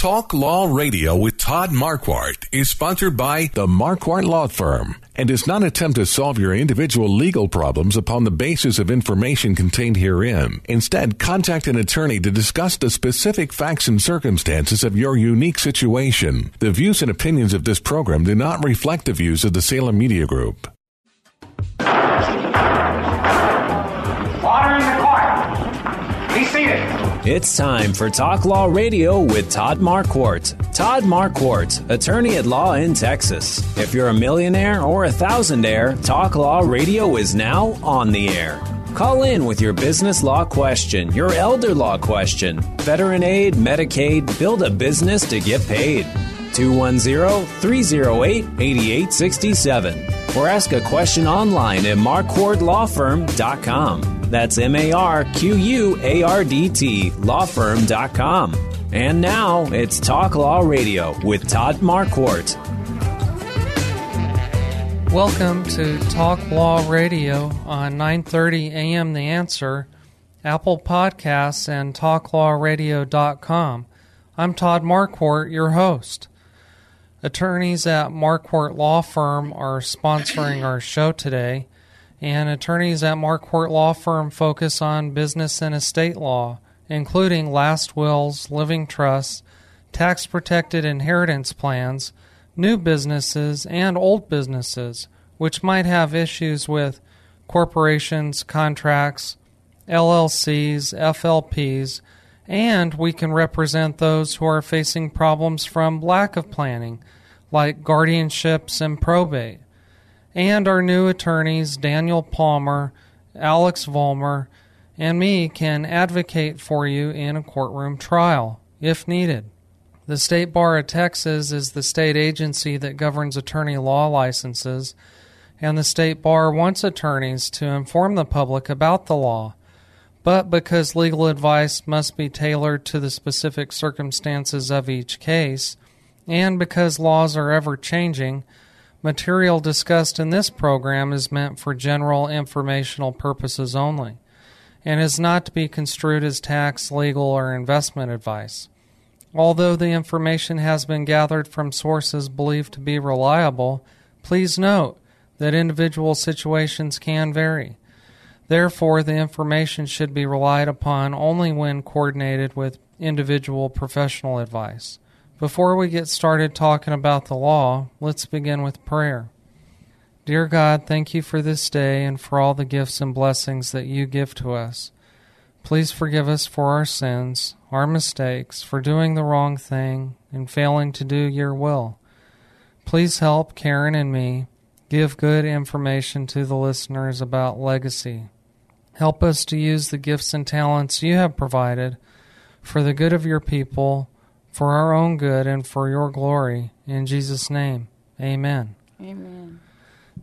Talk Law Radio with Todd Marquardt is sponsored by the Marquardt Law Firm and does not attempt to solve your individual legal problems upon the basis of information contained herein. Instead, contact an attorney to discuss the specific facts and circumstances of your unique situation. The views and opinions of this program do not reflect the views of the Salem Media Group. Order in the court. Be seated. It's time for Talk Law Radio with Todd Marquardt. Todd Marquardt, attorney at law in Texas. If you're a millionaire or a thousandaire, Talk Law Radio is now on the air. Call in with your business law question, your elder law question, veteran aid, Medicaid, build a business to get paid. 210 308 8867. Or ask a question online at marquardtlawfirm.com. That's M A R Q U A R D T lawfirm.com. And now it's Talk Law Radio with Todd Marquardt. Welcome to Talk Law Radio on 9:30 a.m. The Answer, Apple Podcasts and talklawradio.com. I'm Todd Marquardt, your host. Attorneys at Marquardt Law Firm are sponsoring our show today, and attorneys at Marquardt Law Firm focus on business and estate law, including last wills, living trusts, tax protected inheritance plans, new businesses, and old businesses, which might have issues with corporations, contracts, LLCs, FLPs, and we can represent those who are facing problems from lack of planning, like guardianships and probate. And our new attorneys, Daniel Palmer, Alex Vollmer, and me, can advocate for you in a courtroom trial, if needed. The State Bar of Texas is the state agency that governs attorney law licenses, and the State Bar wants attorneys to inform the public about the law but because legal advice must be tailored to the specific circumstances of each case, and because laws are ever changing, material discussed in this program is meant for general informational purposes only, and is not to be construed as tax, legal, or investment advice. Although the information has been gathered from sources believed to be reliable, please note that individual situations can vary. Therefore, the information should be relied upon only when coordinated with individual professional advice. Before we get started talking about the law, let's begin with prayer. Dear God, thank you for this day and for all the gifts and blessings that you give to us. Please forgive us for our sins, our mistakes, for doing the wrong thing, and failing to do your will. Please help Karen and me give good information to the listeners about legacy. Help us to use the gifts and talents you have provided for the good of your people, for our own good, and for your glory. In Jesus' name, amen. Amen.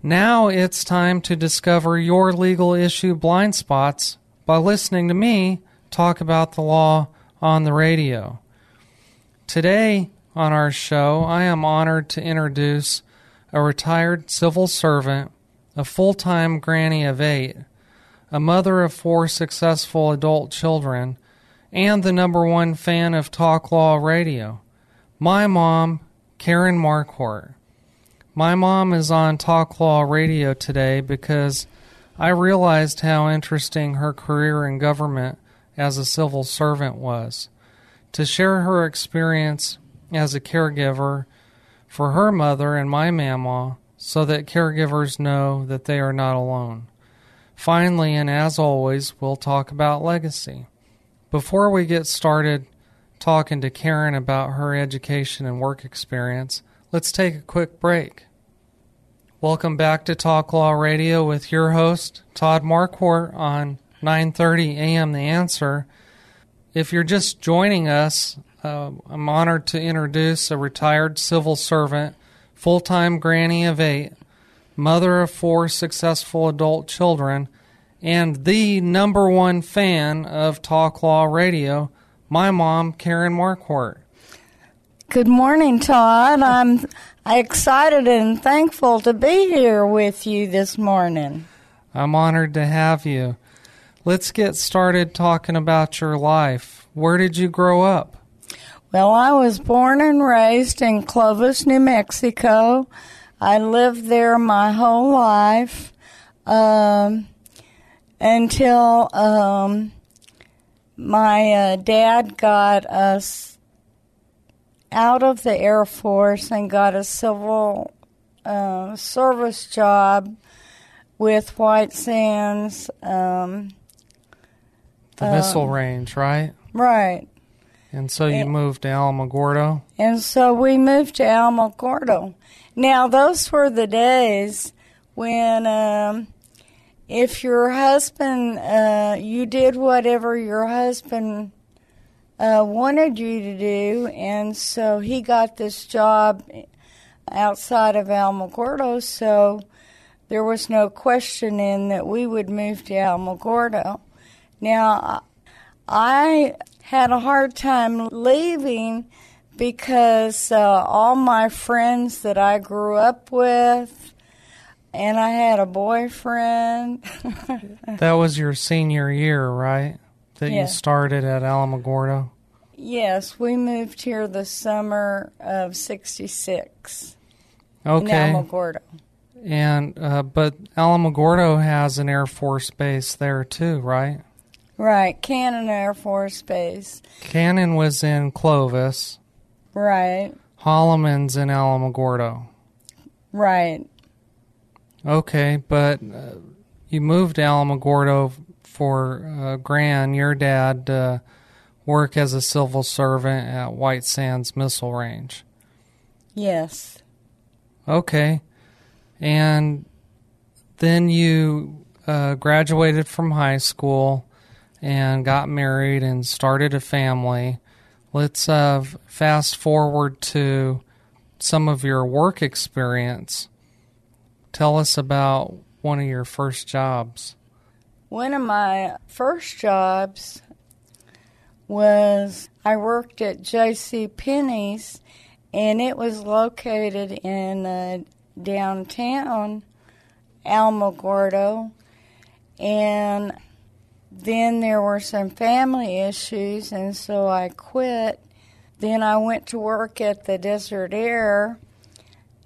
Now it's time to discover your legal issue blind spots by listening to me talk about the law on the radio. Today on our show, I am honored to introduce a retired civil servant, a full time granny of eight, a mother of four successful adult children, and the number one fan of Talk Law Radio. My mom, Karen Marquardt. My mom is on Talk Law Radio today because I realized how interesting her career in government as a civil servant was. To share her experience as a caregiver for her mother and my Mamaw so that caregivers know that they are not alone. Finally, and as always, we'll talk about legacy. Before we get started talking to Karen about her education and work experience, let's take a quick break. Welcome back to Talk Law Radio with your host, Todd Marquardt on 9:30 a.m. The Answer. If you're just joining us, uh, I'm honored to introduce a retired civil servant, full time granny of eight, mother of four successful adult children, and the number one fan of Talk Law Radio, my mom, Karen Marquardt. Good morning, Todd. I'm excited and thankful to be here with you this morning. I'm honored to have you. Let's get started talking about your life. Where did you grow up? Well, I was born and raised in Clovis, New Mexico. I lived there my whole life um, until um, my uh, dad got us out of the Air Force and got a civil uh, service job with White Sands. Um, the missile range, right? Right. And so you and, moved to Alamogordo? And so we moved to Alamogordo. Now, those were the days when um, if your husband, uh, you did whatever your husband uh, wanted you to do, and so he got this job outside of Alamogordo, so there was no question questioning that we would move to Alamogordo. Now, I had a hard time leaving because uh, all my friends that I grew up with, and I had a boyfriend. that was your senior year, right? That you started at Alamogordo? Yes, we moved here the summer of '66. Okay. In Alamogordo. And uh, but Alamogordo has an Air Force base there too, right? Right, Cannon Air Force Base. Cannon was in Clovis. Right. Holloman's in Alamogordo. Right. Okay, but uh, you moved to Alamogordo for uh, Gran, your dad, uh, work as a civil servant at White Sands Missile Range. Yes. Okay. And then you uh, graduated from high school and got married and started a family. Let's uh, fast forward to some of your work experience. Tell us about one of your first jobs. One of my first jobs was I worked at J.C. Penney's, and it was located in uh, downtown Alamogordo, and then there were some family issues, and so I quit. Then I went to work at the Desert Air,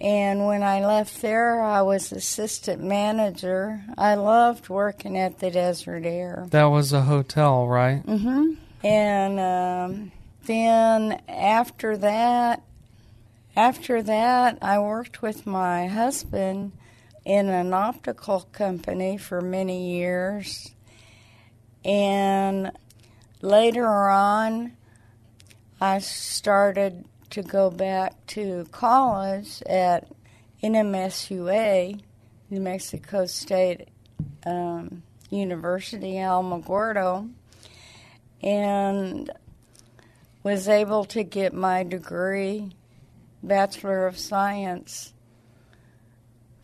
and when I left there, I was assistant manager. I loved working at the Desert Air. That was a hotel, right? Mm-hmm. And um, then after that, after that, I worked with my husband in an optical company for many years and later on, I started to go back to college at NMSUA, New Mexico State um, University, Alamogordo, and was able to get my degree, Bachelor of Science,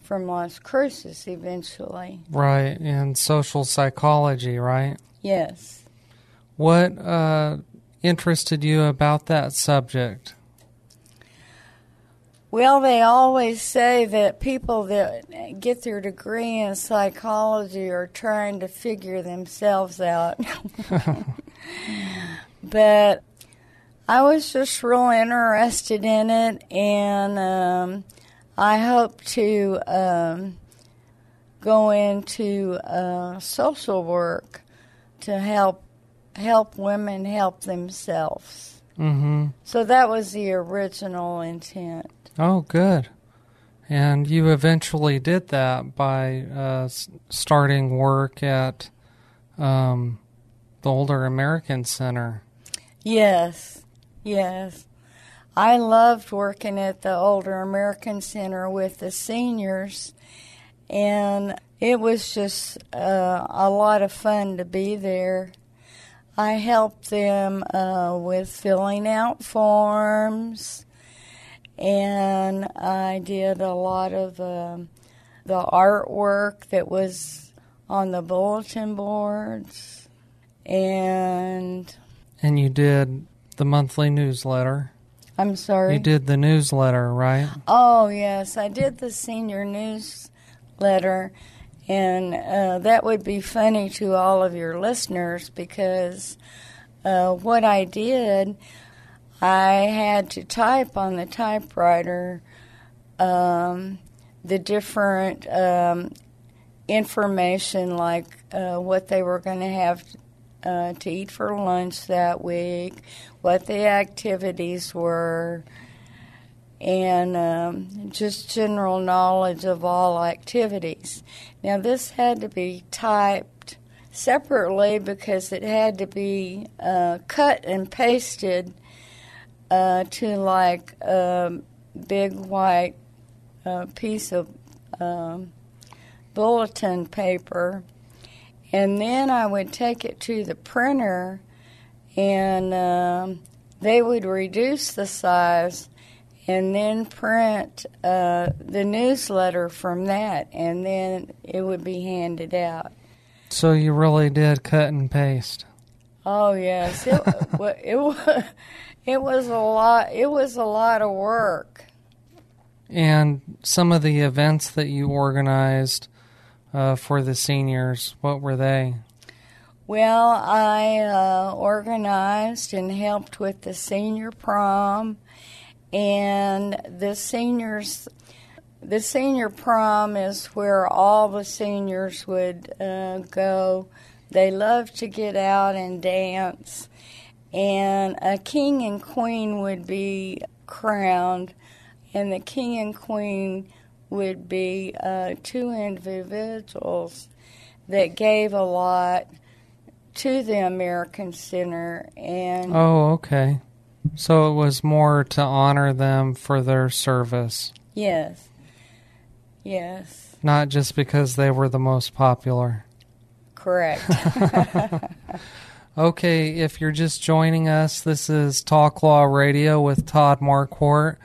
from Las Cruces eventually. Right, in social psychology, right? Yes. What uh, interested you about that subject? Well, they always say that people that get their degree in psychology are trying to figure themselves out. but I was just real interested in it, and um, I hope to um, go into uh, social work to help help women help themselves. Mm-hmm. So that was the original intent. Oh, good. And you eventually did that by uh, starting work at um, the Older American Center. Yes, yes. I loved working at the Older American Center with the seniors, and it was just uh, a lot of fun to be there. I helped them uh, with filling out forms, and I did a lot of um, the artwork that was on the bulletin boards, and And you did the monthly newsletter. I'm sorry. You did the newsletter, right? Oh, yes, I did the senior newsletter, and uh, that would be funny to all of your listeners because uh, what I did, I had to type on the typewriter um, the different um, information, like uh, what they were going to have uh, to eat for lunch that week, what the activities were, and um, just general knowledge of all activities. Now, this had to be typed separately because it had to be uh, cut and pasted uh, to like a big white uh, piece of um, bulletin paper. And then I would take it to the printer, and um, they would reduce the size and then print uh, the newsletter from that, and then it would be handed out. So you really did cut and paste. Oh yes, it it was it was a lot. It was a lot of work. And some of the events that you organized uh, for the seniors, what were they? Well, I uh, organized and helped with the senior prom, and the seniors. The senior prom is where all the seniors would uh, go. They love to get out and dance, and a king and queen would be crowned, and the king and queen would be uh, two individuals that gave a lot to the American Center, and Oh, okay. So it was more to honor them for their service, yes, yes, not just because they were the most popular. correct. Okay, if you're just joining us, this is Talk Law Radio with Todd Marquardt,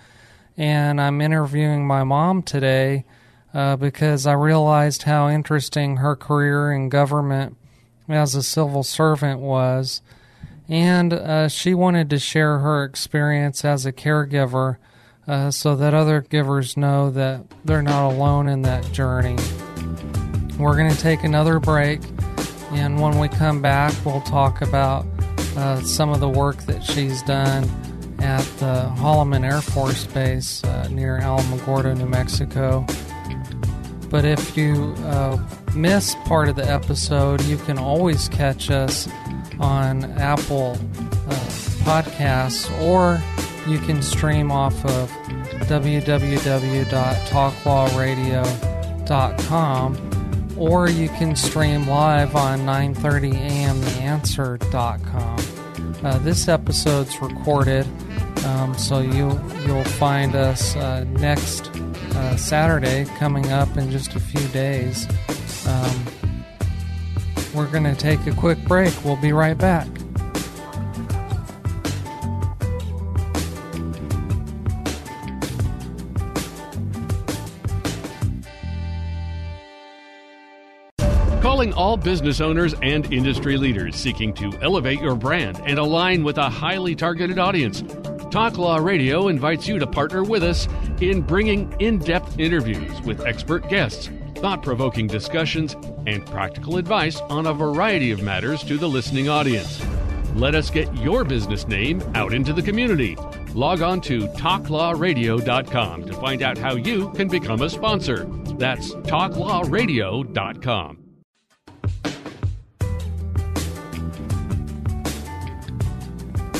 and I'm interviewing my mom today uh, because I realized how interesting her career in government as a civil servant was, and uh, she wanted to share her experience as a caregiver uh, so that other givers know that they're not alone in that journey. We're going to take another break. And when we come back, we'll talk about uh, some of the work that she's done at the Holloman Air Force Base uh, near Alamogordo, New Mexico. But if you uh, miss part of the episode, you can always catch us on Apple uh, Podcasts or you can stream off of www.talklawradio.com or you can stream live on 930amtheanswer.com. Uh, this episode's recorded, um, so you you'll find us uh, next uh, Saturday coming up in just a few days. Um, we're going to take a quick break. We'll be right back. All business owners and industry leaders seeking to elevate your brand and align with a highly targeted audience. Talk Law Radio invites you to partner with us in bringing in depth interviews with expert guests, thought provoking discussions, and practical advice on a variety of matters to the listening audience. Let us get your business name out into the community. Log on to talklawradio.com to find out how you can become a sponsor. That's talklawradio.com.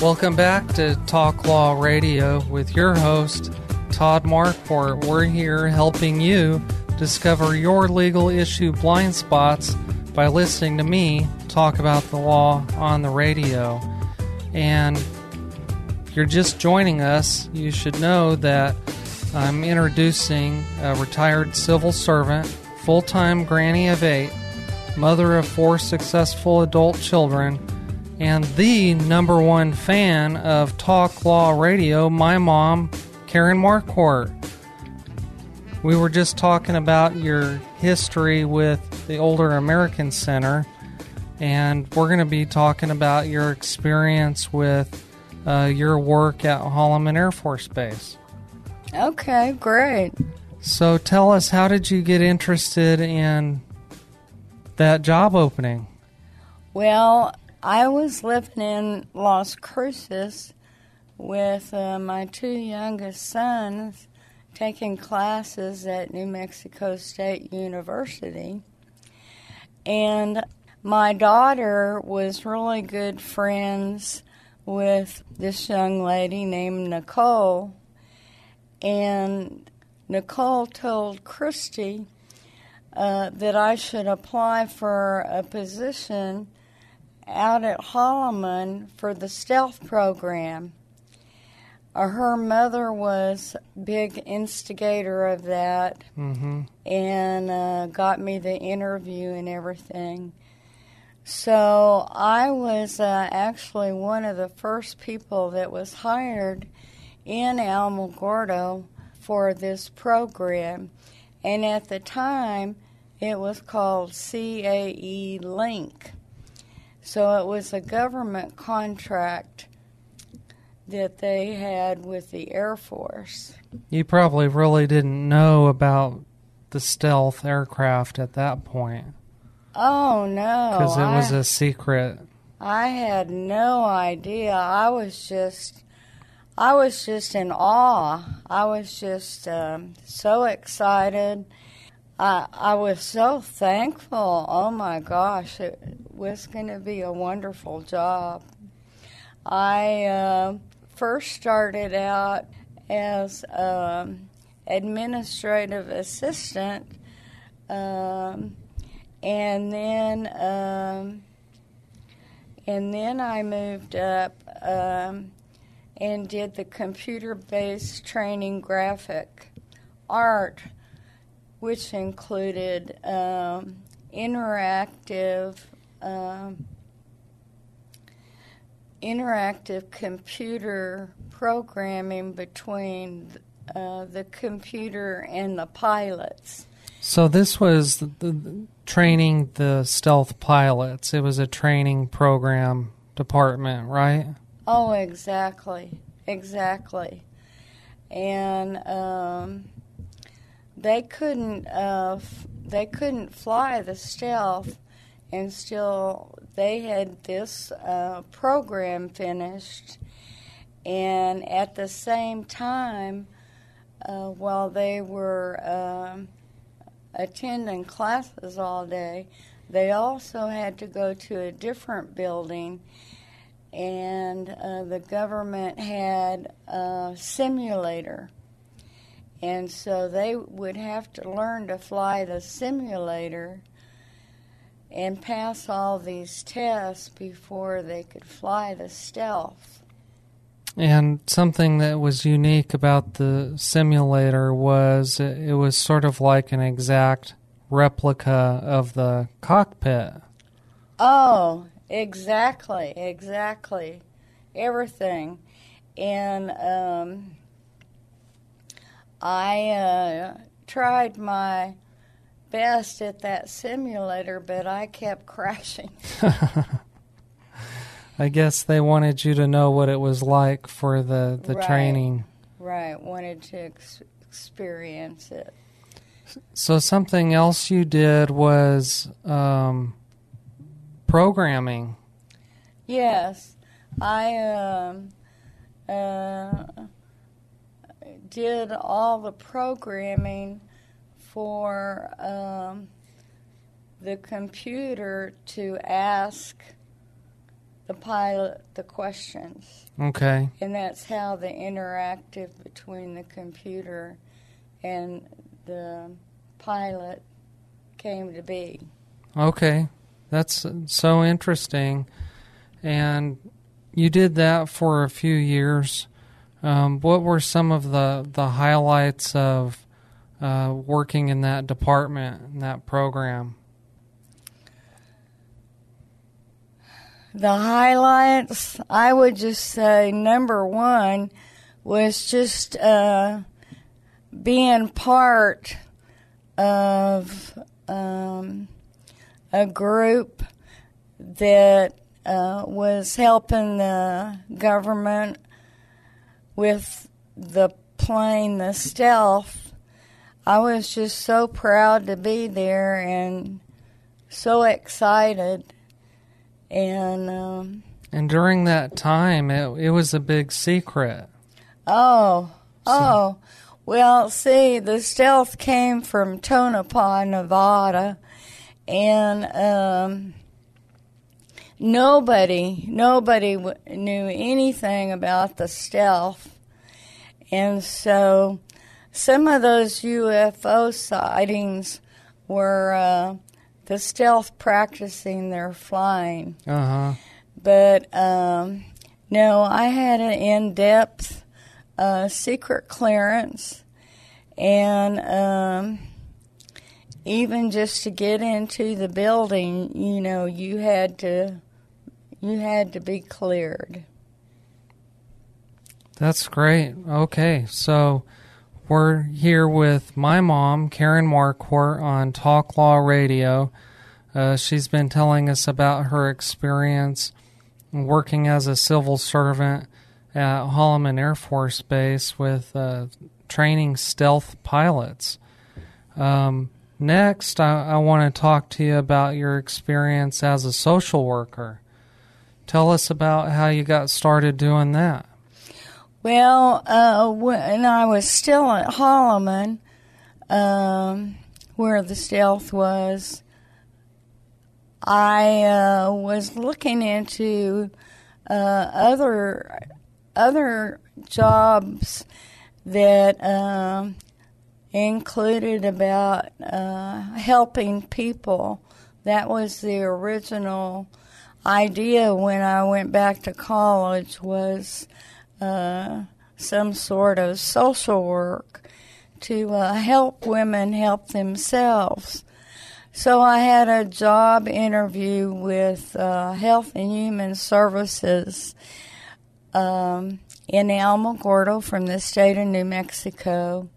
Welcome back to Talk Law Radio with your host, Todd Marquardt. We're here helping you discover your legal issue blind spots by listening to me talk about the law on the radio. And if you're just joining us, you should know that I'm introducing a retired civil servant, full time granny of eight, mother of four successful adult children, and the number one fan of Talk Law Radio, my mom, Karen Marquardt. We were just talking about your history with the Older American Center, and we're going to be talking about your experience with uh, your work at Holloman Air Force Base. Okay, great. So tell us, how did you get interested in that job opening? Well, I was living in Las Cruces with uh, my two youngest sons taking classes at New Mexico State University. And my daughter was really good friends with this young lady named Nicole. And Nicole told Christy uh, that I should apply for a position out at Holloman for the stealth program. Uh, her mother was big instigator of that mm-hmm. and uh, got me the interview and everything. So I was uh, actually one of the first people that was hired in Alamogordo for this program. And at the time, it was called CAE Link. So it was a government contract that they had with the Air Force. You probably really didn't know about the stealth aircraft at that point. Oh no. Because it was a secret. I had no idea. I was just I was just in awe. I was just um, so excited. I, I was so thankful. Oh my gosh, it was going to be a wonderful job. I uh, first started out as um, administrative assistant, um, and then um, and then I moved up um, and did the computer-based training graphic art, which included um, interactive. Um, interactive computer programming between uh, the computer and the pilots. So this was the, the, training the stealth pilots. It was a training program department, right? Oh, exactly, exactly. And um, they couldn't uh, f- they couldn't fly the stealth, and still they had this uh, program finished. And at the same time, uh, while they were um, attending classes all day, they also had to go to a different building, and uh, the government had a simulator. And so they would have to learn to fly the simulator and pass all these tests before they could fly the stealth. And something that was unique about the simulator was it was sort of like an exact replica of the cockpit. Oh, exactly, exactly. Everything. And um, I uh, tried my best at that simulator, but I kept crashing. I guess they wanted you to know what it was like for the, the right. training. Right, wanted to ex- experience it. So something else you did was um, programming. Yes, I um, uh, did all the programming for um, the computer to ask the pilot the questions. Okay. And that's how the interactive between the computer and the pilot came to be. Okay. That's so interesting. And you did that for a few years. Um, what were some of the, the highlights of uh, working in that department, in that program? the highlights, I would just say number one was just uh, being part of um, a group that uh, was helping the government with the plane, the stealth. I was just so proud to be there and so excited. And um, and during that time, it it was a big secret. Oh, oh. Well, see, the stealth came from Tonopah, Nevada, and um, nobody, nobody w- knew anything about the stealth, and so some of those UFO sightings were uh, the stealth practicing their flying. Uh huh. But um, no, I had an in-depth uh, secret clearance, and um, even just to get into the building, you know, you had to you had to be cleared. That's great. Okay, so we're here with my mom, Karen Marquardt, on Talk Law Radio. Uh, she's been telling us about her experience working as a civil servant at Holloman Air Force Base with uh, training stealth pilots. Um, next, I, I want to talk to you about your experience as a social worker. Tell us about how you got started doing that. Well, uh, when I was still at Holloman, um, where the stealth was, I uh, was looking into uh, other other jobs that um, included about uh, helping people. That was the original idea when I went back to college was uh, some sort of social work to uh, help women help themselves. So I had a job interview with uh, Health and Human Services um, in Alamogordo from the state of New Mexico.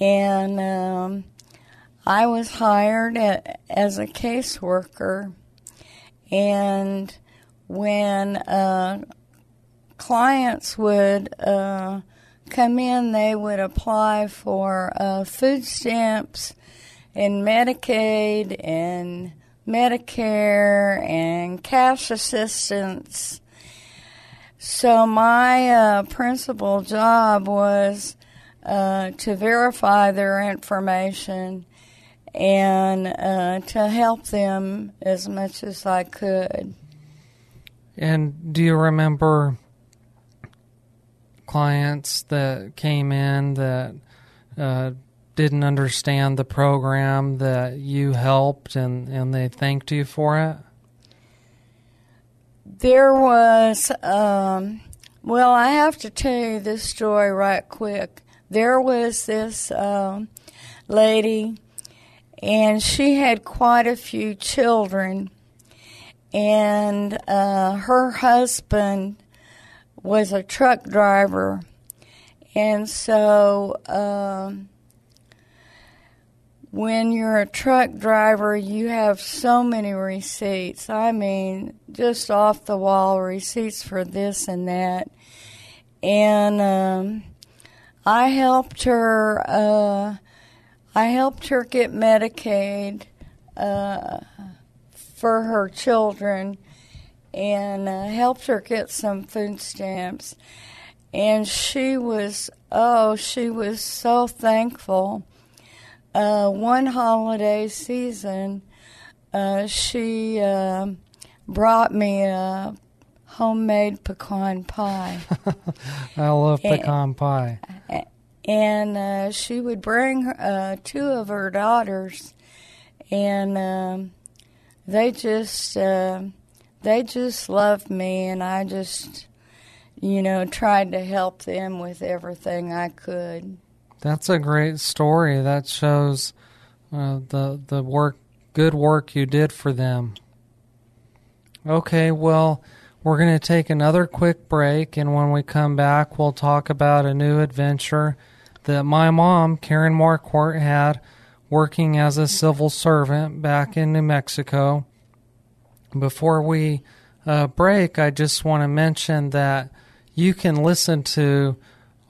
And um, I was hired at, as a caseworker. And when uh, clients would uh, come in, they would apply for uh, food stamps and Medicaid and Medicare and cash assistance. So my uh, principal job was uh, to verify their information and uh, to help them as much as I could. And do you remember clients that came in that uh, didn't understand the program that you helped and, and they thanked you for it? There was, um, well, I have to tell you this story right quick. There was this um, lady, and she had quite a few children, and uh, her husband was a truck driver, and so. Um, when you're a truck driver, you have so many receipts. I mean, just off the wall receipts for this and that. And um, I helped her. Uh, I helped her get Medicaid uh, for her children, and uh, helped her get some food stamps. And she was, oh, she was so thankful uh, one holiday season, uh, she uh, brought me a homemade pecan pie. I love pecan pie. And uh, she would bring uh, two of her daughters, and um, they just uh, they just loved me, and I just you know tried to help them with everything I could. That's a great story. That shows uh, the the work, good work you did for them. Okay, well, we're going to take another quick break, and when we come back, we'll talk about a new adventure that my mom, Karen Marquardt, had working as a civil servant back in New Mexico. Before we uh, break, I just want to mention that you can listen to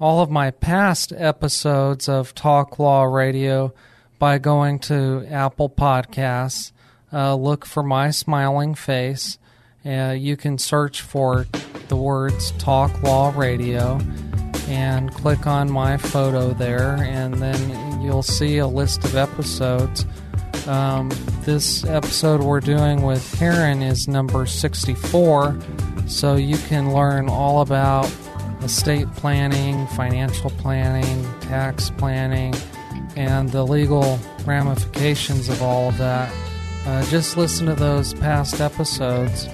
all of my past episodes of Talk Law Radio by going to Apple Podcasts. Uh, look for my smiling face. Uh, you can search for the words Talk Law Radio and click on my photo there, and then you'll see a list of episodes. Um, this episode we're doing with Karen is number 64, so you can learn all about estate planning, financial planning, tax planning, and the legal ramifications of all of that. Uh, just listen to those past episodes.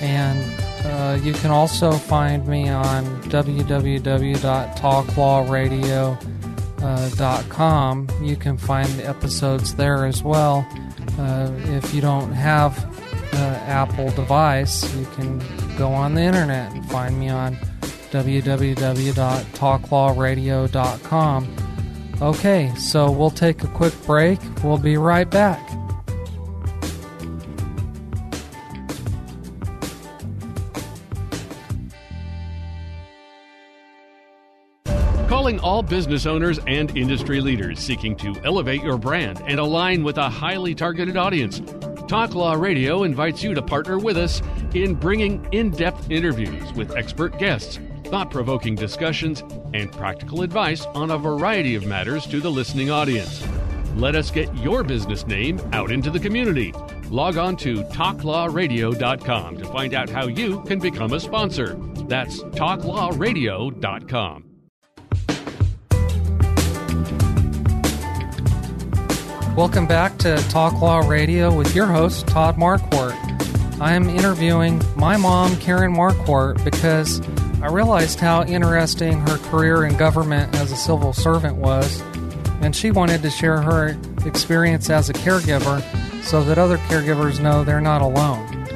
And uh, you can also find me on www.talklawradio.com. You can find the episodes there as well. Uh, if you don't have an Apple device, you can go on the internet and find me on www.talklawradio.com. Okay, so we'll take a quick break. We'll be right back. All business owners and industry leaders seeking to elevate your brand and align with a highly targeted audience. Talk Law Radio invites you to partner with us in bringing in depth interviews with expert guests, thought provoking discussions, and practical advice on a variety of matters to the listening audience. Let us get your business name out into the community. Log on to talklawradio.com to find out how you can become a sponsor. That's talklawradio.com. Welcome back to Talk Law Radio with your host, Todd Marquardt. I am interviewing my mom, Karen Marquardt, because I realized how interesting her career in government as a civil servant was, and she wanted to share her experience as a caregiver so that other caregivers know they're not alone.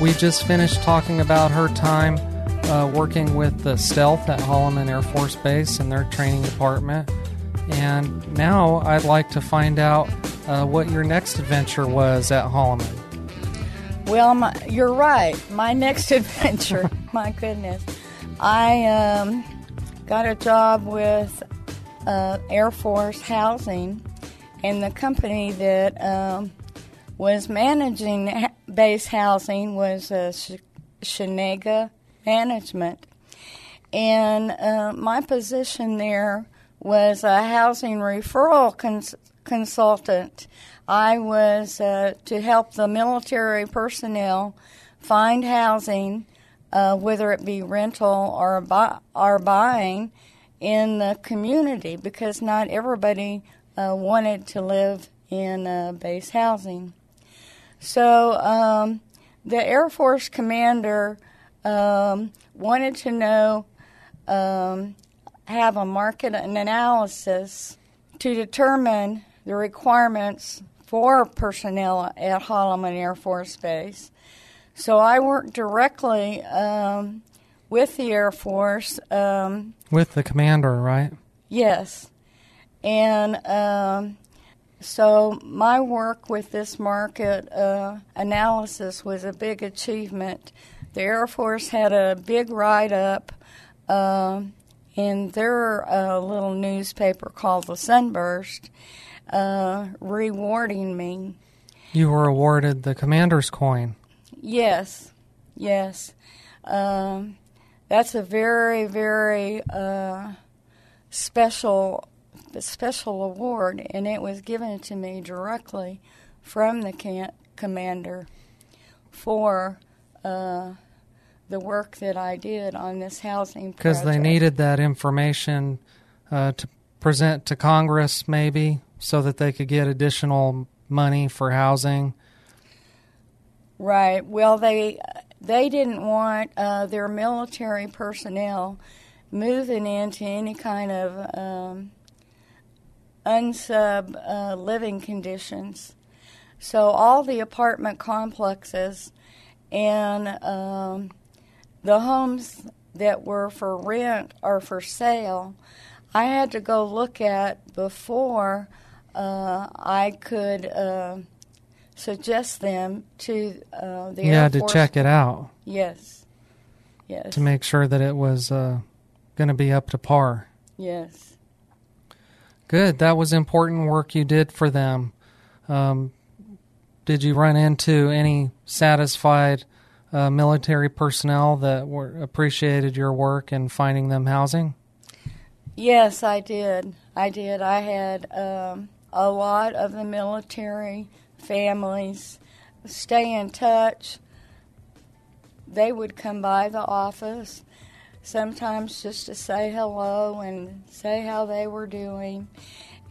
We just finished talking about her time uh, working with the Stealth at Holloman Air Force Base in their training department. And now I'd like to find out uh, what your next adventure was at Holloman. Well, my, you're right. My next adventure, my goodness. I um, got a job with uh, Air Force Housing, and the company that um, was managing base housing was uh, Sh- Shenega Management. And uh, my position there was a housing referral cons- consultant. I was uh, to help the military personnel find housing, uh, whether it be rental or, buy- or buying, in the community because not everybody uh, wanted to live in uh, base housing. So um, the Air Force commander um, wanted to know um, have a market analysis to determine the requirements for personnel at Holloman Air Force Base. So I worked directly um, with the Air Force. Um, with the commander, right? Yes. And um, so my work with this market uh, analysis was a big achievement. The Air Force had a big write up. In their uh, little newspaper called the Sunburst, uh, rewarding me. You were awarded the commander's coin. Yes, yes. Um, that's a very, very uh, special, special award, and it was given to me directly from the camp commander for uh, the work that I did on this housing because they needed that information uh, to present to Congress, maybe, so that they could get additional money for housing. Right. Well, they they didn't want uh, their military personnel moving into any kind of um, unsub uh, living conditions. So all the apartment complexes and um, the homes that were for rent or for sale, I had to go look at before uh, I could uh, suggest them to uh, the had to check it out Yes, yes, to make sure that it was uh, going to be up to par. yes. Good. That was important work you did for them. Um, did you run into any satisfied uh, military personnel that were appreciated your work in finding them housing? Yes, I did. I did. I had um, a lot of the military families stay in touch. They would come by the office sometimes just to say hello and say how they were doing.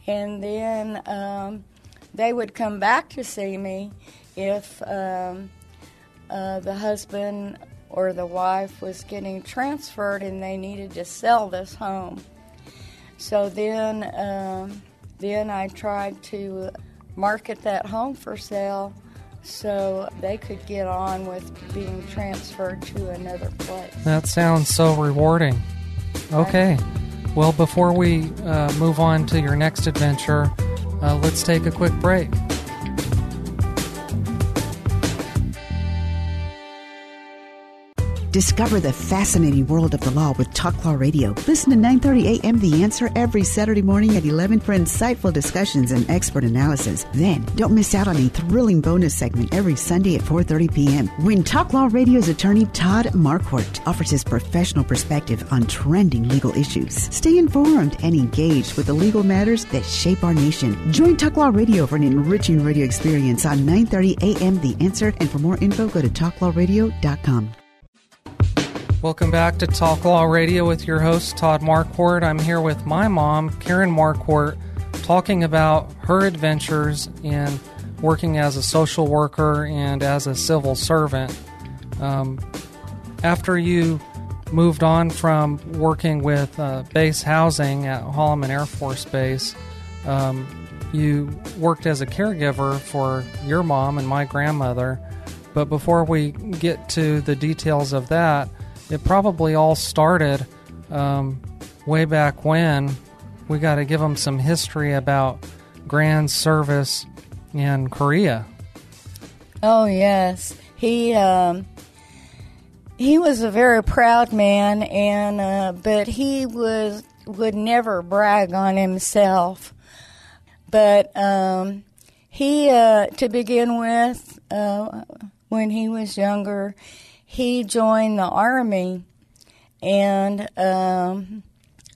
And then um, they would come back to see me if um, uh, the husband or the wife was getting transferred and they needed to sell this home. So then, um, then I tried to market that home for sale so they could get on with being transferred to another place. That sounds so rewarding. Okay. Well, before we uh, move on to your next adventure, uh, let's take a quick break. Discover the fascinating world of the law with Talk Law Radio. Listen to 9:30 a.m. The Answer every Saturday morning at 11 for insightful discussions and expert analysis. Then, don't miss out on a thrilling bonus segment every Sunday at 4:30 p.m. when Talk Law Radio's attorney Todd Marquardt offers his professional perspective on trending legal issues. Stay informed and engaged with the legal matters that shape our nation. Join Talk Law Radio for an enriching radio experience on 9:30 a.m. The Answer, and for more info, go to talklawradio.com. Welcome back to Talk Law Radio with your host, Todd Marquardt. I'm here with my mom, Karen Marquardt, talking about her adventures in working as a social worker and as a civil servant. Um, after you moved on from working with uh, base housing at Holloman Air Force Base, um, you worked as a caregiver for your mom and my grandmother. But before we get to the details of that, it probably all started um, way back when. We got to give them some history about Gran's service in Korea. Oh yes, he um, he was a very proud man, and uh, but he was would never brag on himself. But um, he, uh, to begin with, uh, when he was younger, he joined the army, and um,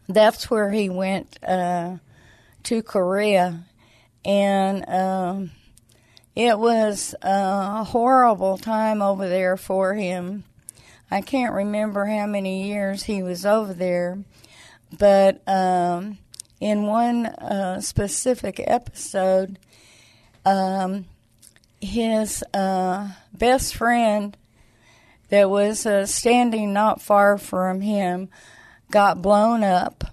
that's where he went uh, to Korea, and. Um, it was a horrible time over there for him. I can't remember how many years he was over there, but um, in one uh, specific episode, um, his uh, best friend that was uh, standing not far from him got blown up,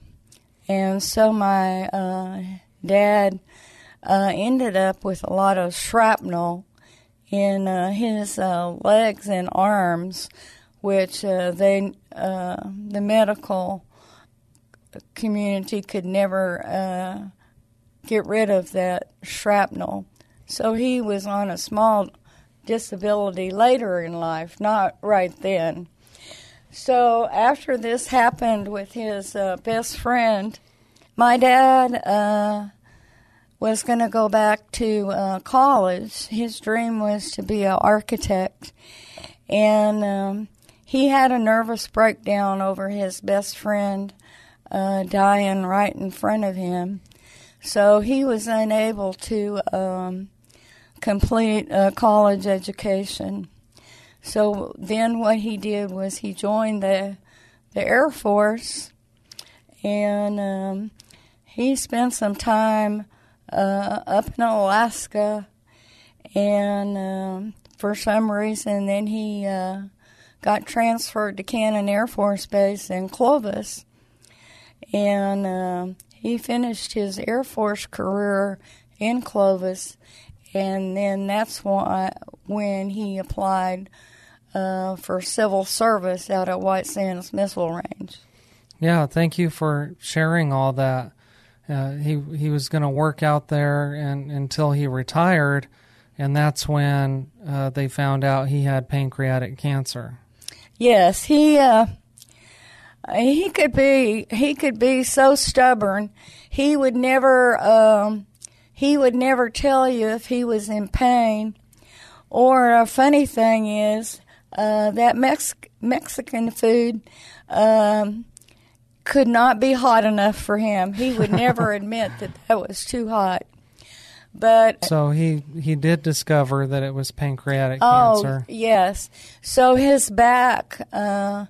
and so my uh, dad uh, ended up with a lot of shrapnel in uh, his uh, legs and arms, which uh, they the medical community could never get rid of that shrapnel. So he was on a small disability later in life, not right then. So after this happened with his best friend, my dad was going to go back to uh, college. His dream was to be an architect. And um, he had a nervous breakdown over his best friend uh, dying right in front of him. So he was unable to um, complete a college education. So then what he did was he joined the, the Air Force and um, he spent some time uh, up in Alaska, and um, for some reason, then he uh, got transferred to Cannon Air Force Base in Clovis, and uh, he finished his Air Force career in Clovis, and then that's why when he applied uh, for civil service out at White Sands Missile Range. Yeah, thank you for sharing all that. Uh, he he was going to work out there and until he retired, and that's when uh, they found out he had pancreatic cancer. Yes, he uh, he could be he could be so stubborn. He would never um, he would never tell you if he was in pain. Or a funny thing is uh, that Mex- Mexican food. Um, could not be hot enough for him. He would never admit that that was too hot. But so he he did discover that it was pancreatic oh, cancer. yes. So his back, uh,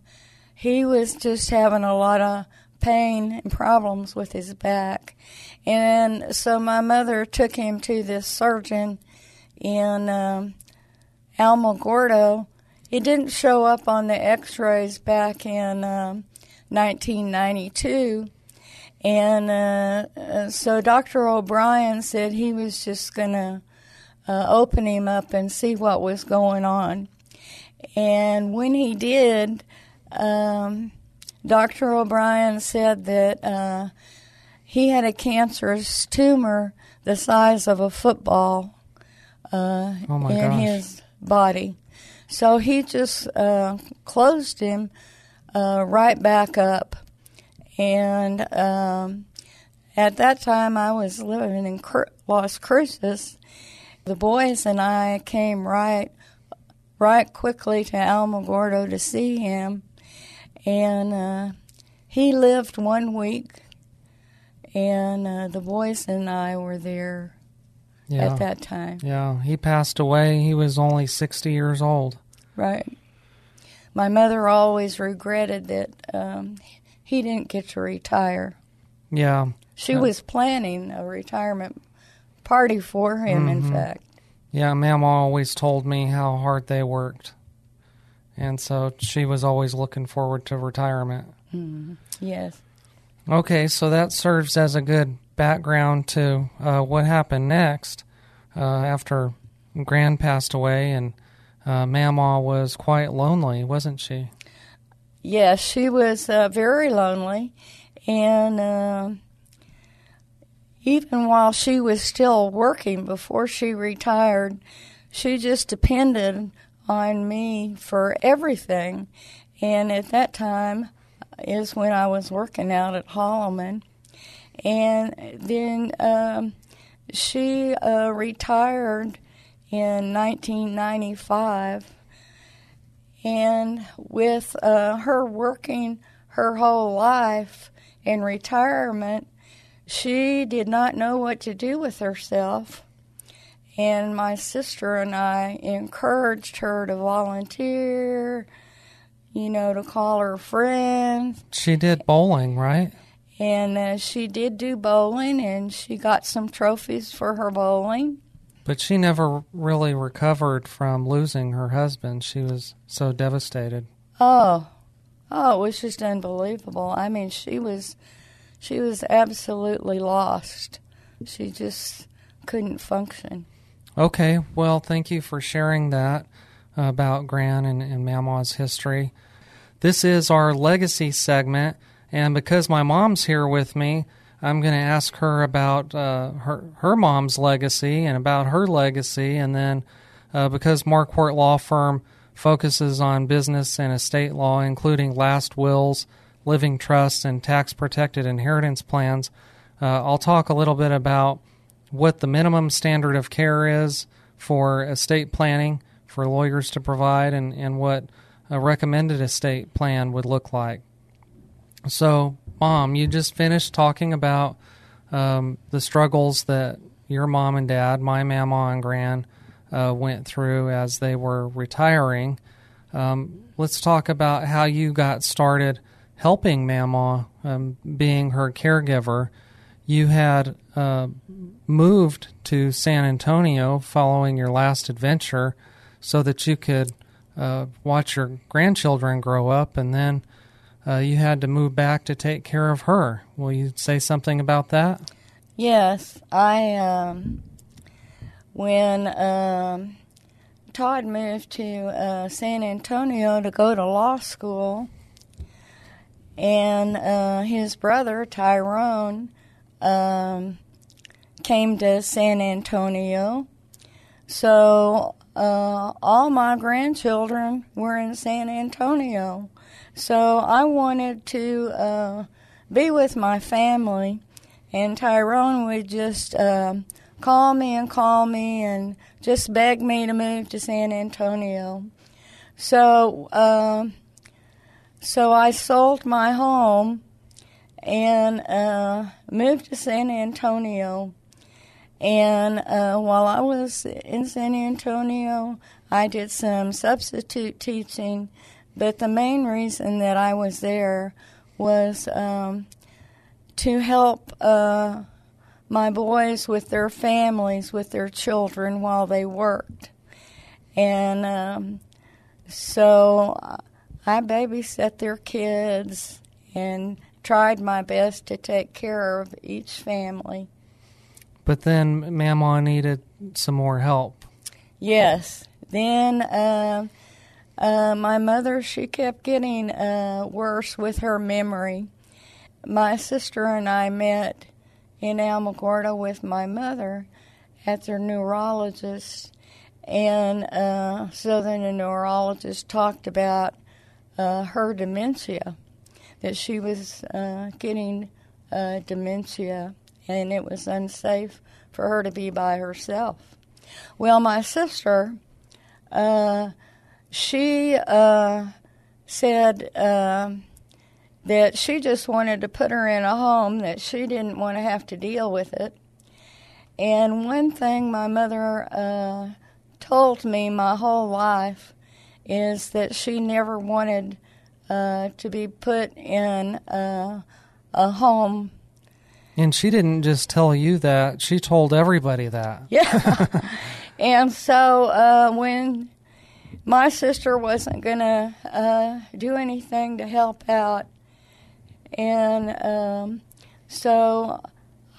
he was just having a lot of pain and problems with his back, and so my mother took him to this surgeon in um, Alamogordo. It didn't show up on the X-rays back in. Um, 1992. And uh, uh, so Dr. O'Brien said he was just going to uh, open him up and see what was going on. And when he did, um, Dr. O'Brien said that uh, he had a cancerous tumor the size of a football uh, oh in gosh. his body. So he just uh, closed him uh, right back up. And um, at that time, I was living in Cru- Las Cruces. The boys and I came right, right quickly to Alamogordo to see him, and uh, he lived one week, and uh, the boys and I were there Yeah. at that time. Yeah, he passed away. He was only 60 years old. Right. My mother always regretted that um, he didn't get to retire. Yeah. She Uh, was planning a retirement party for him, in Mhm. fact. Yeah, Mama always told me how hard they worked. And so she was always looking forward to retirement. Mhm. Yes. Okay, so that serves as a good background to uh, what happened next uh, after Gran passed away, and uh, Mama was quite lonely, wasn't she? Yes, she was uh, very lonely, and um even while she was still working before she retired, she just depended on me for everything. And at that time is when I was working out at Holloman, and then um, she uh, retired in 1995 and with uh, her working her whole life in retirement, she did not know what to do with herself. And my sister and I encouraged her to volunteer, you know, to call her friends. She did bowling, right? And uh, she did do bowling, and she got some trophies for her bowling. But she never really recovered from losing her husband. She was so devastated. Oh, oh, it was just unbelievable. I mean, she was, she was absolutely lost. She just couldn't function. Okay, well, thank you for sharing that about Gran and, and Mama's history. This is our legacy segment, and because my mom's here with me, I'm going to ask her about uh, her her mom's legacy and about her legacy, and then uh, because Marquardt Law Firm focuses on business and estate law, including last wills, living trusts, and tax protected inheritance plans, uh, I'll talk a little bit about what the minimum standard of care is for estate planning for lawyers to provide, and, and what a recommended estate plan would look like. So, Mom, you just finished talking about um, the struggles that your mom and dad, my mama and gran, uh, went through as they were retiring. Um, let's talk about how you got started helping Mama, um, being her caregiver. You had uh, moved to San Antonio following your last adventure so that you could uh, watch your grandchildren grow up, and then uh, you had to move back to take care of her. Will you say something about that? Yes, I um, when um, Todd moved to uh, San Antonio to go to law school, and uh, his brother Tyrone um, came to San Antonio. So uh, all my grandchildren were in San Antonio. So I wanted to uh, be with my family, and Tyrone would just uh, call me and call me and just beg me to move to San Antonio. So, uh, so I sold my home and uh, moved to San Antonio. And uh, while I was in San Antonio, I did some substitute teaching. But the main reason that I was there was um, to help uh, my boys with their families, with their children while they worked. And um, so I babysat their kids and tried my best to take care of each family. But then Mama needed some more help. Yes. Then uh, uh, my mother, she kept getting uh, worse with her memory. My sister and I met in Alamogordo with my mother at their neurologist. And uh, so then the neurologist talked about uh, her dementia, that she was uh, getting dementia and it was unsafe for her to be by herself. Well, my sister, uh, she uh, said um, that she just wanted to put her in a home, that she didn't want to have to deal with it. And one thing my mother uh, told me my whole life is that she never wanted uh, to be put in a, a home and she didn't just tell you that, she told everybody that. Yeah. and so uh, when my sister wasn't going to uh, do anything to help out, and um, so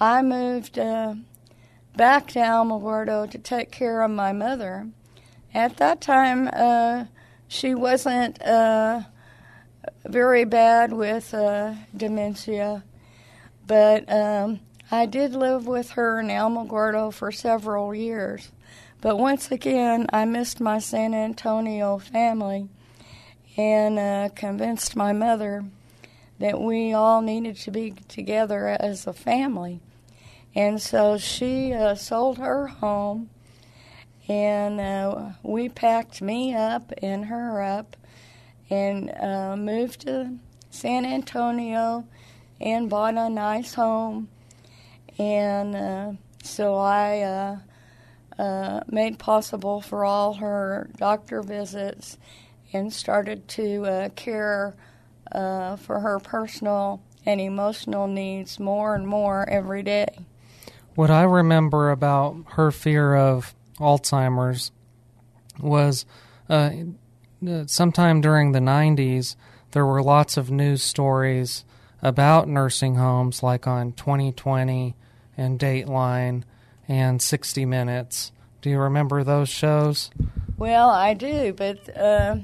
I moved uh, back to Alamogordo to take care of my mother. At that time, uh, she wasn't uh, very bad with uh, dementia but um, I did live with her in Alamogordo for several years. But once again, I missed my San Antonio family and uh, convinced my mother that we all needed to be together as a family. And so she uh, sold her home, and uh, we packed me up and her up and uh, moved to San Antonio and bought a nice home. And uh, so I uh, uh, made possible for all her doctor visits and started to uh, care uh, for her personal and emotional needs more and more every day. What I remember about her fear of Alzheimer's was uh, sometime during the 90s, there were lots of news stories about nursing homes, like on 2020 and Dateline and 60 Minutes. Do you remember those shows? Well, I do, but uh,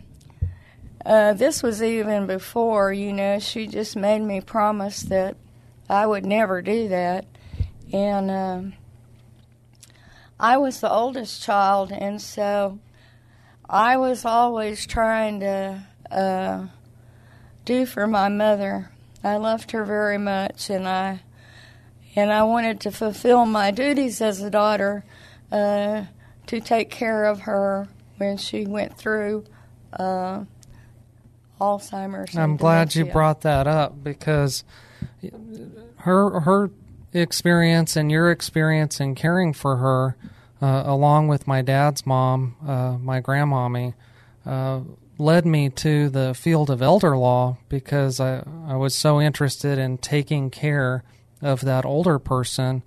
uh, this was even before, you know, she just made me promise that I would never do that. And uh, I was the oldest child, and so I was always trying to uh, do for my mother I loved her very much, and I and I wanted to fulfill my duties as a daughter uh, to take care of her when she went through uh, Alzheimer's. I'm glad you brought that up because her her experience and your experience in caring for her, uh, along with my dad's mom, uh, my grandmommy, uh, led me to the field of elder law because I, I was so interested in taking care of that older person.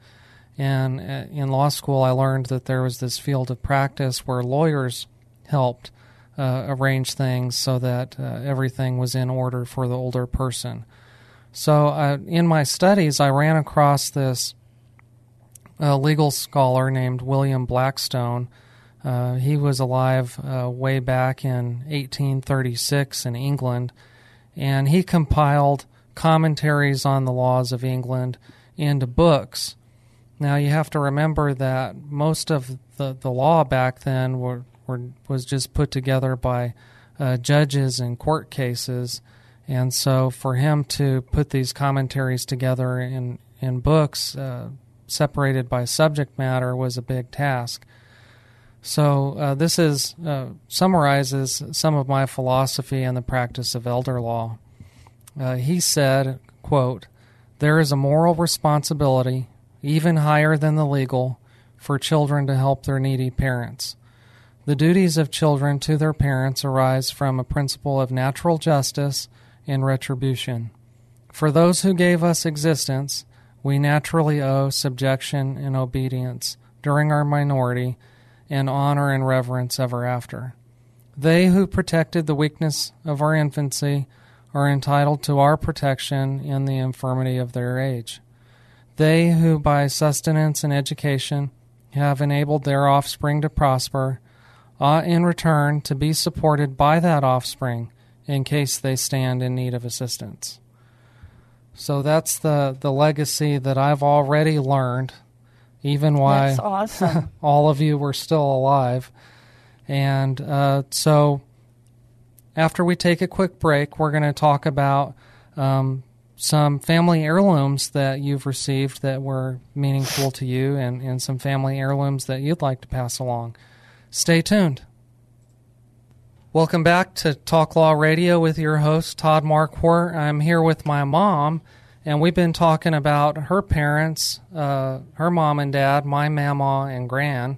And uh, in law school, I learned that there was this field of practice where lawyers helped uh, arrange things so that uh, everything was in order for the older person. So, uh, in my studies, I ran across this uh, legal scholar named William Blackstone Uh, he was alive uh, way back in 1836 in England, and he compiled commentaries on the laws of England into books. Now you have to remember that most of the, the law back then were, were was just put together by uh, judges in court cases, and so for him to put these commentaries together in in books uh, separated by subject matter was a big task. So uh, this is uh, summarizes some of my philosophy and the practice of elder law. Uh, he said, "quote There is a moral responsibility, even higher than the legal, for children to help their needy parents." The duties of children to their parents arise from a principle of natural justice and retribution. For those who gave us existence, we naturally owe subjection and obedience during our minority and honor and reverence ever after. They who protected the weakness of our infancy are entitled to our protection in the infirmity of their age. They who by sustenance and education have enabled their offspring to prosper ought in return to be supported by that offspring in case they stand in need of assistance. So that's the, the legacy that I've already learned, even while awesome. all of you were still alive. And uh, so after we take a quick break, we're going to talk about um, some family heirlooms that you've received that were meaningful to you and, and some family heirlooms that you'd like to pass along. Stay tuned. Welcome back to Talk Law Radio with your host, Todd Marquardt. I'm here with my mom, and we've been talking about her parents, uh, her mom and dad, my mama and gran.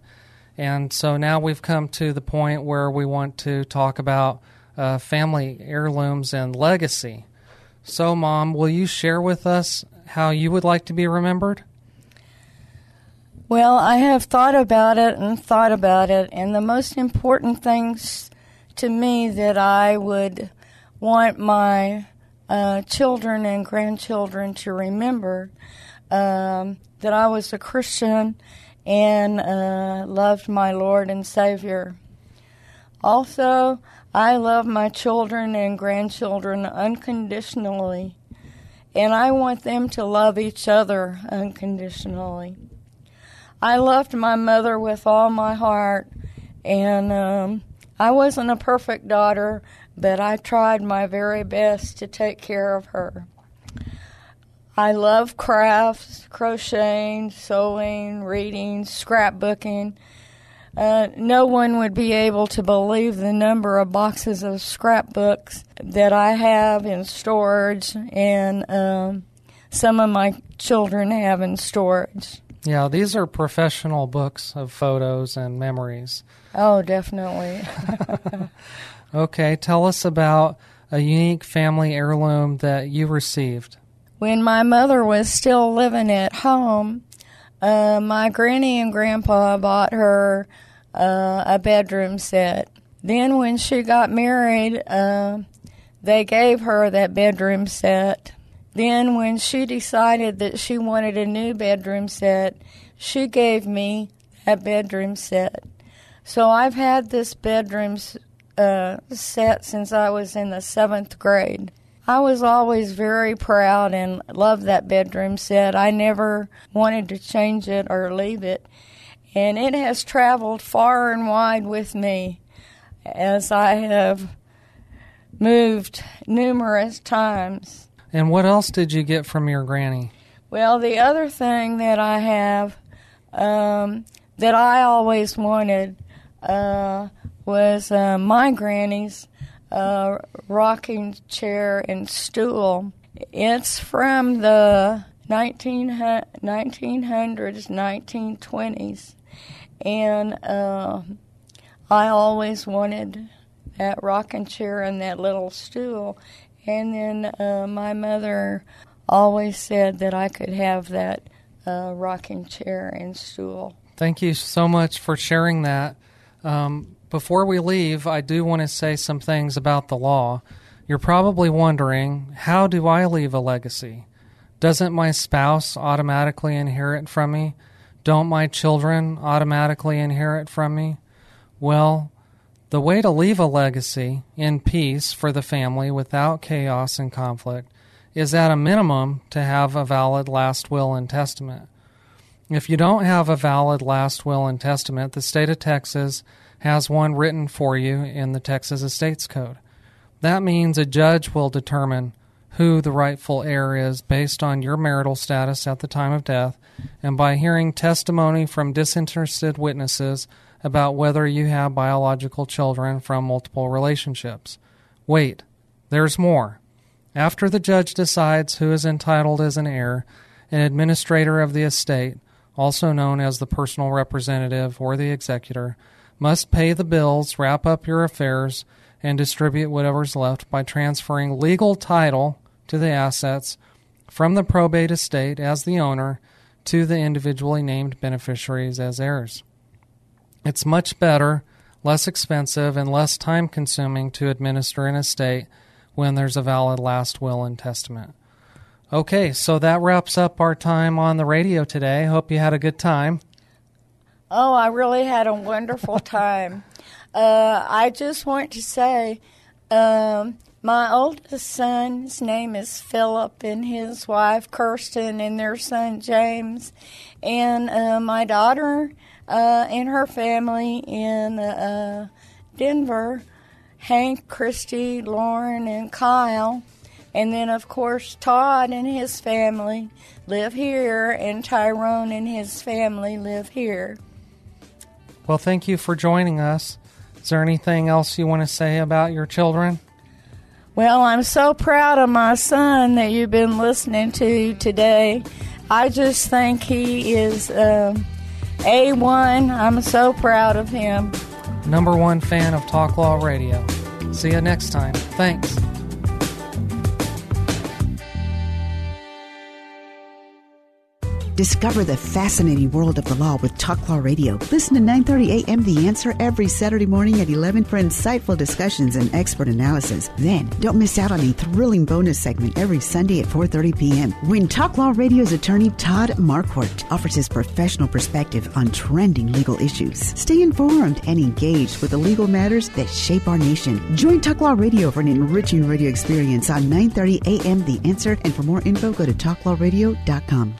And so now we've come to the point where we want to talk about uh, family heirlooms and legacy. So, Mom, will you share with us how you would like to be remembered? Well, I have thought about it and thought about it, and the most important things to me that I would want my uh, children and grandchildren to remember um, that I was a Christian and uh, loved my Lord and Savior. Also, I love my children and grandchildren unconditionally, and I want them to love each other unconditionally. I loved my mother with all my heart, and um, I wasn't a perfect daughter, but I tried my very best to take care of her. I love crafts, crocheting, sewing, reading, scrapbooking. Uh, no one would be able to believe the number of boxes of scrapbooks that I have in storage, and um, some of my children have in storage. Yeah, these are professional books of photos and memories. Oh, definitely. okay, tell us about a unique family heirloom that you received. When my mother was still living at home, uh, my granny and grandpa bought her uh, a bedroom set. Then, when she got married, uh, they gave her that bedroom set. Then, when she decided that she wanted a new bedroom set, she gave me that bedroom set. So I've had this bedroom uh, set since I was in the seventh grade. I was always very proud and loved that bedroom set. I never wanted to change it or leave it. And it has traveled far and wide with me as I have moved numerous times. And what else did you get from your granny? Well, the other thing that I have um, that I always wanted uh, was uh, my granny's uh, rocking chair and stool. It's from the 19, 1900s, 1920s, and uh, I always wanted that rocking chair and that little stool. And then uh, my mother always said that I could have that uh, rocking chair and stool. Thank you so much for sharing that. Um, before we leave, I do want to say some things about the law. You're probably wondering how do I leave a legacy? Doesn't my spouse automatically inherit from me? Don't my children automatically inherit from me? Well, the way to leave a legacy in peace for the family without chaos and conflict is at a minimum to have a valid last will and testament. If you don't have a valid last will and testament, the state of Texas has one written for you in the Texas Estates Code. That means a judge will determine who the rightful heir is based on your marital status at the time of death and by hearing testimony from disinterested witnesses about whether you have biological children from multiple relationships. Wait, there's more. After the judge decides who is entitled as an heir, an administrator of the estate, also known as the personal representative or the executor, must pay the bills, wrap up your affairs, and distribute whatever's left by transferring legal title to the assets from the probate estate as the owner to the individually named beneficiaries as heirs. It's much better, less expensive, and less time consuming to administer an estate when there's a valid last will and testament. Okay, so that wraps up our time on the radio today. Hope you had a good time. Oh, I really had a wonderful time. Uh, I just want to say um, my oldest son's name is Philip, and his wife Kirsten, and their son James. And uh, my daughter uh, and her family in uh, Denver Hank, Christy, Lauren, and Kyle. And then, of course, Todd and his family live here, and Tyrone and his family live here. Well, thank you for joining us. Is there anything else you want to say about your children? Well, I'm so proud of my son that you've been listening to today. I just think he is um, A1. I'm so proud of him. Number one fan of Talk Law Radio. See you next time. Thanks. Discover the fascinating world of the law with Talk Law Radio. Listen to 9:30 a.m. The Answer every Saturday morning at 11 for insightful discussions and expert analysis. Then, don't miss out on a thrilling bonus segment every Sunday at 4:30 p.m. when Talk Law Radio's attorney Todd Marquardt offers his professional perspective on trending legal issues. Stay informed and engaged with the legal matters that shape our nation. Join Talk Law Radio for an enriching radio experience on 9:30 a.m. The Answer. And for more info, go to talklawradio.com.